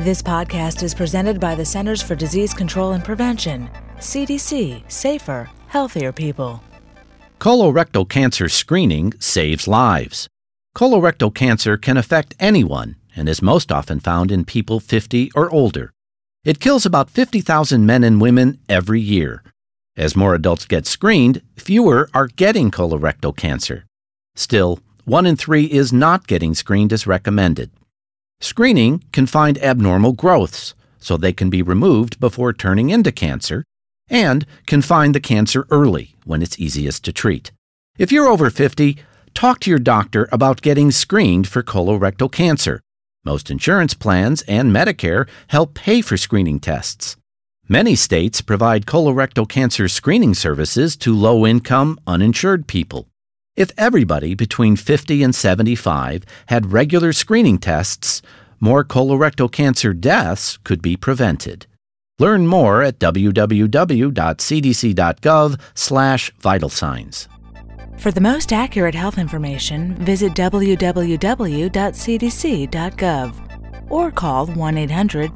This podcast is presented by the Centers for Disease Control and Prevention, CDC, safer, healthier people. Colorectal cancer screening saves lives. Colorectal cancer can affect anyone and is most often found in people 50 or older. It kills about 50,000 men and women every year. As more adults get screened, fewer are getting colorectal cancer. Still, one in three is not getting screened as recommended. Screening can find abnormal growths so they can be removed before turning into cancer and can find the cancer early when it's easiest to treat. If you're over 50, talk to your doctor about getting screened for colorectal cancer. Most insurance plans and Medicare help pay for screening tests. Many states provide colorectal cancer screening services to low income, uninsured people. If everybody between 50 and 75 had regular screening tests, more colorectal cancer deaths could be prevented. Learn more at www.cdc.gov/vital signs. For the most accurate health information, visit www.cdc.gov or call 1 800